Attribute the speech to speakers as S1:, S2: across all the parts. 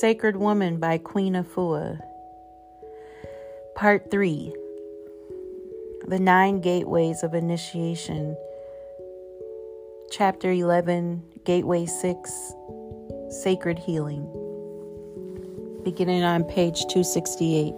S1: Sacred Woman by Queen Afua. Part 3 The Nine Gateways of Initiation. Chapter 11, Gateway 6 Sacred Healing. Beginning on page 268.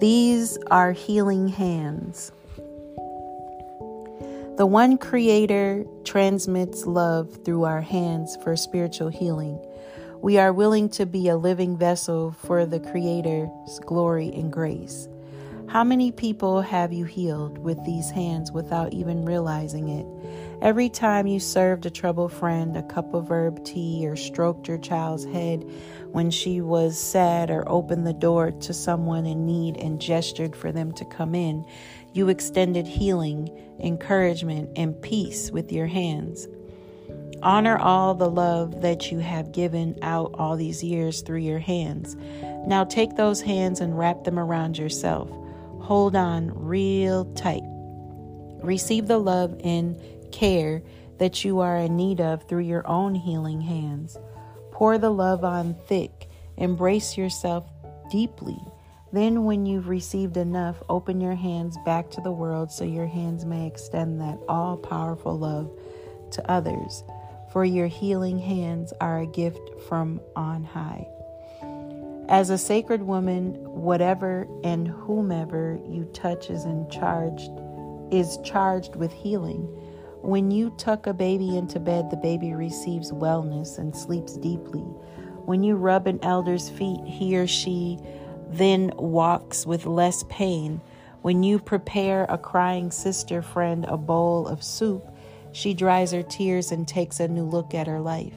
S1: These are healing hands. The one creator transmits love through our hands for spiritual healing. We are willing to be a living vessel for the Creator's glory and grace. How many people have you healed with these hands without even realizing it? Every time you served a troubled friend a cup of herb tea or stroked your child's head when she was sad or opened the door to someone in need and gestured for them to come in, you extended healing, encouragement, and peace with your hands. Honor all the love that you have given out all these years through your hands. Now take those hands and wrap them around yourself. Hold on real tight. Receive the love and care that you are in need of through your own healing hands. Pour the love on thick. Embrace yourself deeply. Then, when you've received enough, open your hands back to the world so your hands may extend that all powerful love to others for your healing hands are a gift from on high. As a sacred woman, whatever and whomever you touch is in is charged with healing. When you tuck a baby into bed, the baby receives wellness and sleeps deeply. When you rub an elder's feet, he or she then walks with less pain. When you prepare a crying sister friend a bowl of soup, she dries her tears and takes a new look at her life.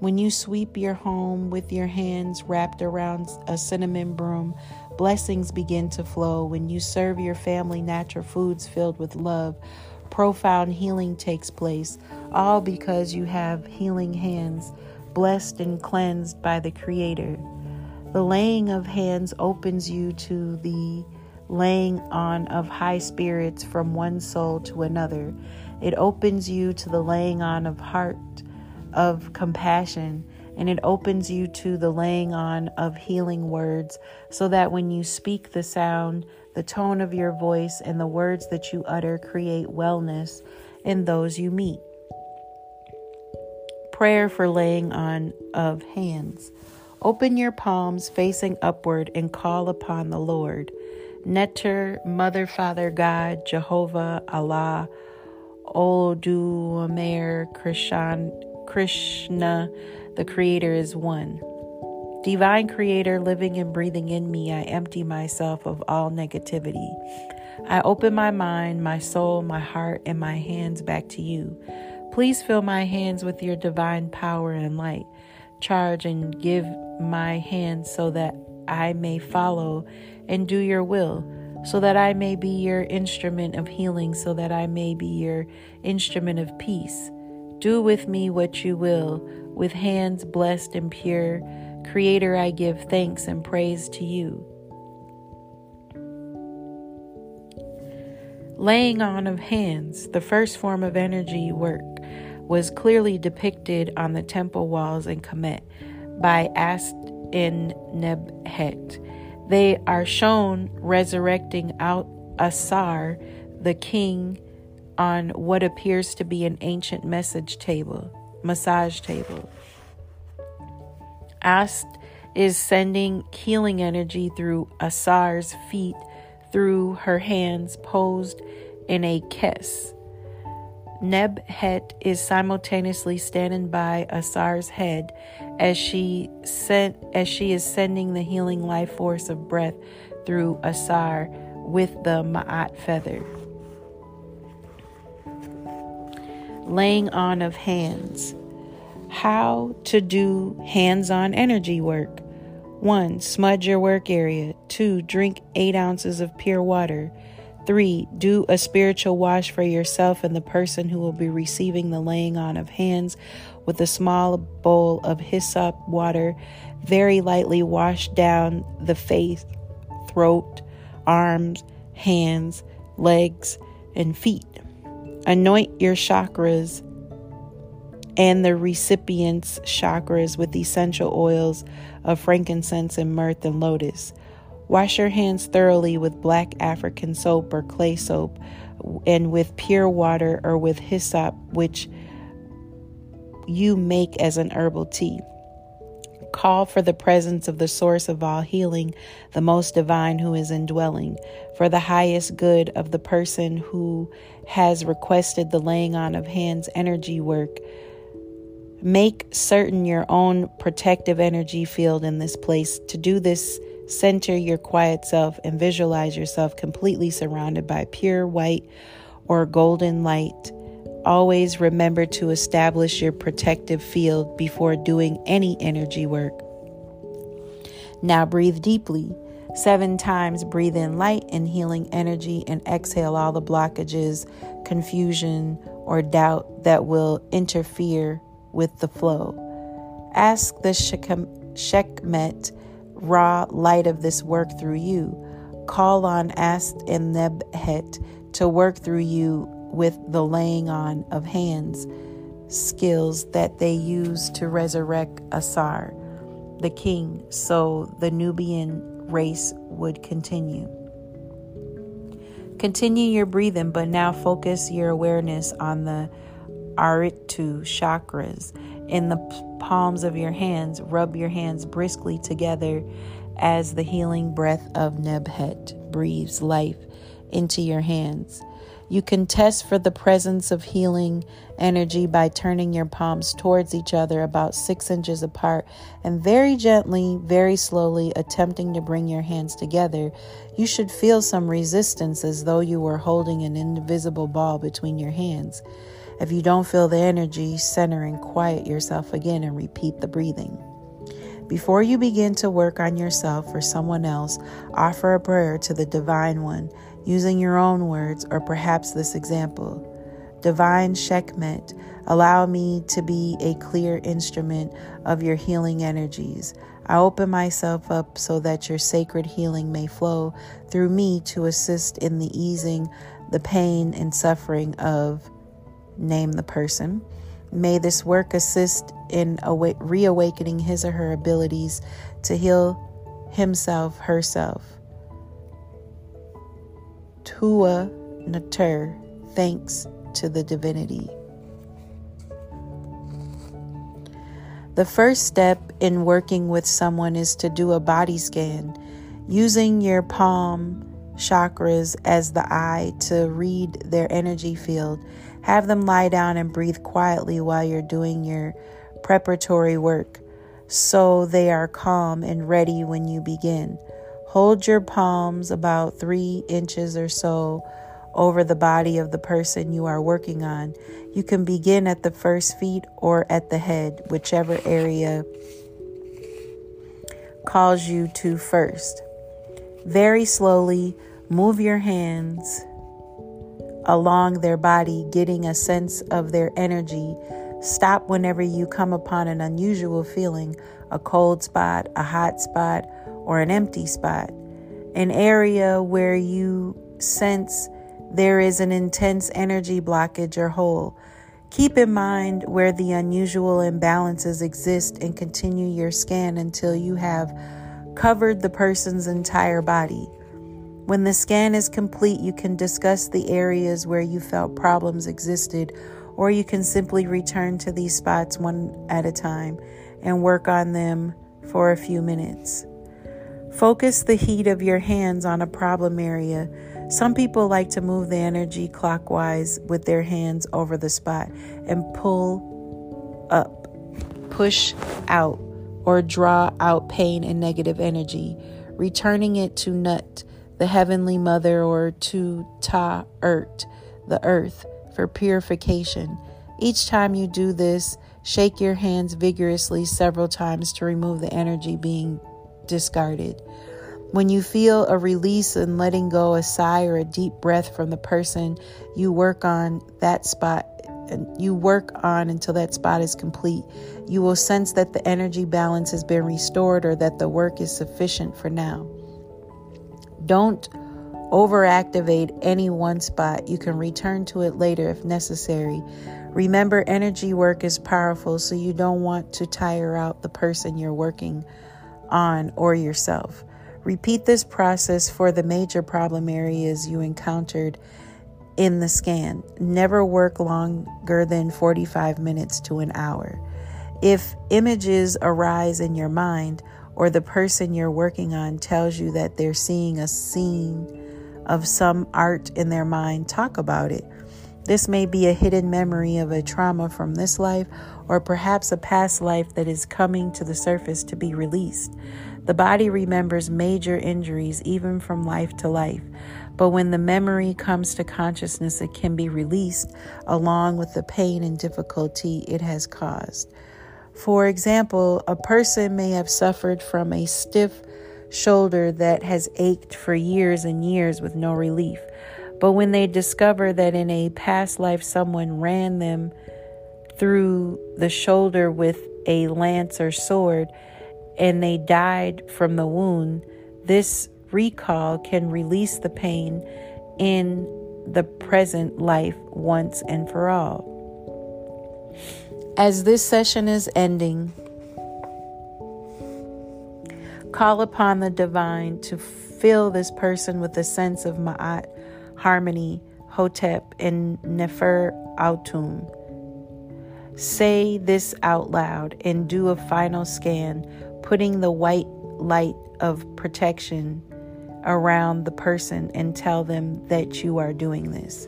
S1: When you sweep your home with your hands wrapped around a cinnamon broom, blessings begin to flow. When you serve your family natural foods filled with love, profound healing takes place, all because you have healing hands, blessed and cleansed by the Creator. The laying of hands opens you to the laying on of high spirits from one soul to another. It opens you to the laying on of heart of compassion, and it opens you to the laying on of healing words, so that when you speak, the sound, the tone of your voice, and the words that you utter create wellness in those you meet. Prayer for laying on of hands. Open your palms facing upward and call upon the Lord. Neter, Mother, Father, God, Jehovah, Allah, Odu, Amer, Krishan, Krishna, the Creator is one. Divine Creator living and breathing in me, I empty myself of all negativity. I open my mind, my soul, my heart, and my hands back to you. Please fill my hands with your divine power and light. Charge and give my hands so that I may follow and do your will so that I may be your instrument of healing, so that I may be your instrument of peace. Do with me what you will, with hands blessed and pure. Creator, I give thanks and praise to you. Laying on of hands, the first form of energy work, was clearly depicted on the temple walls in Kemet by Ast in Nebhet. They are shown resurrecting out Asar, the king, on what appears to be an ancient message table, massage table. Ast is sending healing energy through Asar's feet through her hands posed in a kes. Nebhet is simultaneously standing by Asar's head as she sent as she is sending the healing life force of breath through Asar with the Ma'at feather. Laying on of hands. How to do hands-on energy work. 1. Smudge your work area. 2. Drink 8 ounces of pure water. Three, do a spiritual wash for yourself and the person who will be receiving the laying on of hands with a small bowl of hyssop water. Very lightly wash down the face, throat, arms, hands, legs, and feet. Anoint your chakras and the recipient's chakras with essential oils of frankincense and myrrh and lotus. Wash your hands thoroughly with black African soap or clay soap and with pure water or with hyssop, which you make as an herbal tea. Call for the presence of the source of all healing, the most divine who is indwelling, for the highest good of the person who has requested the laying on of hands energy work. Make certain your own protective energy field in this place. To do this, center your quiet self and visualize yourself completely surrounded by pure white or golden light Always remember to establish your protective field before doing any energy work. Now breathe deeply. Seven times breathe in light and healing energy and exhale all the blockages, confusion, or doubt that will interfere with the flow. Ask the Shekmet Ra light of this work through you. Call on Ast and Nebhet to work through you with the laying on of hands, skills that they used to resurrect Asar, the king, so the Nubian race would continue. Continue your breathing, but now focus your awareness on the Aritu chakras. In the palms of your hands, rub your hands briskly together as the healing breath of Nebhet breathes life into your hands. You can test for the presence of healing energy by turning your palms towards each other about six inches apart and very gently, very slowly attempting to bring your hands together. You should feel some resistance as though you were holding an invisible ball between your hands. If you don't feel the energy, center and quiet yourself again and repeat the breathing. Before you begin to work on yourself or someone else, offer a prayer to the Divine One using your own words or perhaps this example. Divine Shekmet, allow me to be a clear instrument of your healing energies. I open myself up so that your sacred healing may flow through me to assist in the easing the pain and suffering of, name the person. May this work assist in awa- reawakening his or her abilities to heal himself, herself. Tua Neter, thanks to the divinity. The first step in working with someone is to do a body scan, using your palm chakras as the eye to read their energy field. Have them lie down and breathe quietly while you're doing your preparatory work so they are calm and ready when you begin. Hold your palms about three inches or so over the body of the person you are working on. You can begin at the first feet or at the head, whichever area calls you to first. Very slowly move your hands along their body, getting a sense of their energy. Stop whenever you come upon an unusual feeling a cold spot, a hot spot, or an empty spot, an area where you sense there is an intense energy blockage or hole. Keep in mind where the unusual imbalances exist and continue your scan until you have covered the person's entire body. When the scan is complete, you can discuss the areas where you felt problems existed, or you can simply return to these spots one at a time and work on them for a few minutes. Focus the heat of your hands on a problem area. Some people like to move the energy clockwise with their hands over the spot and pull up, push out, or draw out pain and negative energy, returning it to Nut, the heavenly mother, or to Ta Ert, the earth, for purification. Each time you do this, shake your hands vigorously several times to remove the energy being discarded. When you feel a release and letting go, a sigh or a deep breath from the person you work on that spot and you work on until that spot is complete, you will sense that the energy balance has been restored or that the work is sufficient for now. Don't overactivate any one spot. You can return to it later if necessary. Remember, energy work is powerful, so you don't want to tire out the person you're working on or yourself. Repeat this process for the major problem areas you encountered in the scan. Never work longer than 45 minutes to an hour. If images arise in your mind or the person you're working on tells you that they're seeing a scene of some art in their mind, talk about it. This may be a hidden memory of a trauma from this life or perhaps a past life that is coming to the surface to be released. The body remembers major injuries even from life to life, but when the memory comes to consciousness, it can be released along with the pain and difficulty it has caused. For example, a person may have suffered from a stiff shoulder that has ached for years and years with no relief. But when they discover that in a past life someone ran them through the shoulder with a lance or sword and they died from the wound, this recall can release the pain in the present life once and for all. As this session is ending, Call upon the divine to fill this person with a sense of Ma'at, harmony, Hotep, and Nefer Atum. Say this out loud and do a final scan, putting the white light of protection around the person and tell them that you are doing this.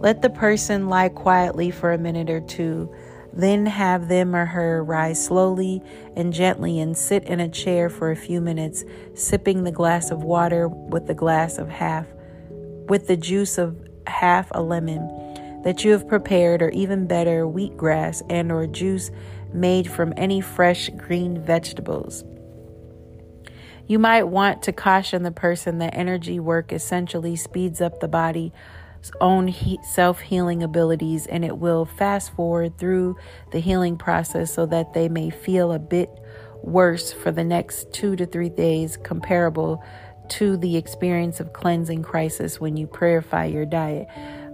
S1: Let the person lie quietly for a minute or two then have them or her rise slowly and gently and sit in a chair for a few minutes, sipping the glass of water with the glass of half, with the juice of half a lemon that you have prepared, or even better, wheatgrass and or juice made from any fresh green vegetables. You might want to caution the person that energy work essentially speeds up the body own self healing abilities and it will fast forward through the healing process so that they may feel a bit worse for the next two to three days, comparable to the experience of cleansing crisis when you purify your diet.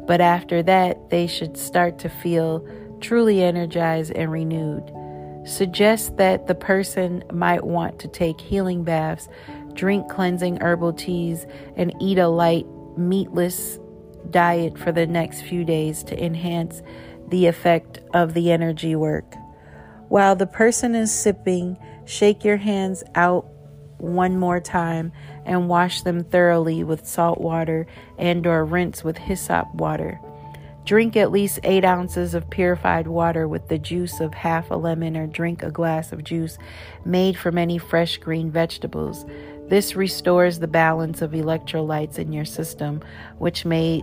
S1: But after that, they should start to feel truly energized and renewed. Suggest that the person might want to take healing baths, drink cleansing herbal teas, and eat a light, meatless diet for the next few days to enhance the effect of the energy work. While the person is sipping, shake your hands out one more time and wash them thoroughly with salt water and or rinse with hyssop water. Drink at least 8 ounces of purified water with the juice of half a lemon or drink a glass of juice made from any fresh green vegetables. This restores the balance of electrolytes in your system, which may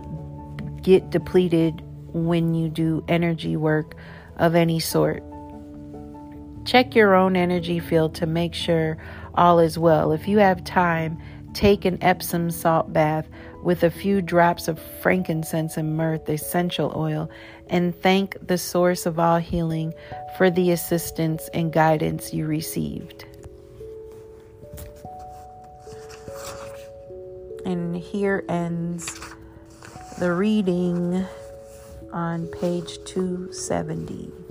S1: get depleted when you do energy work of any sort. Check your own energy field to make sure all is well. If you have time, take an Epsom salt bath with a few drops of frankincense and myrrh essential oil and thank the source of all healing for the assistance and guidance you received. Here ends the reading on page 270.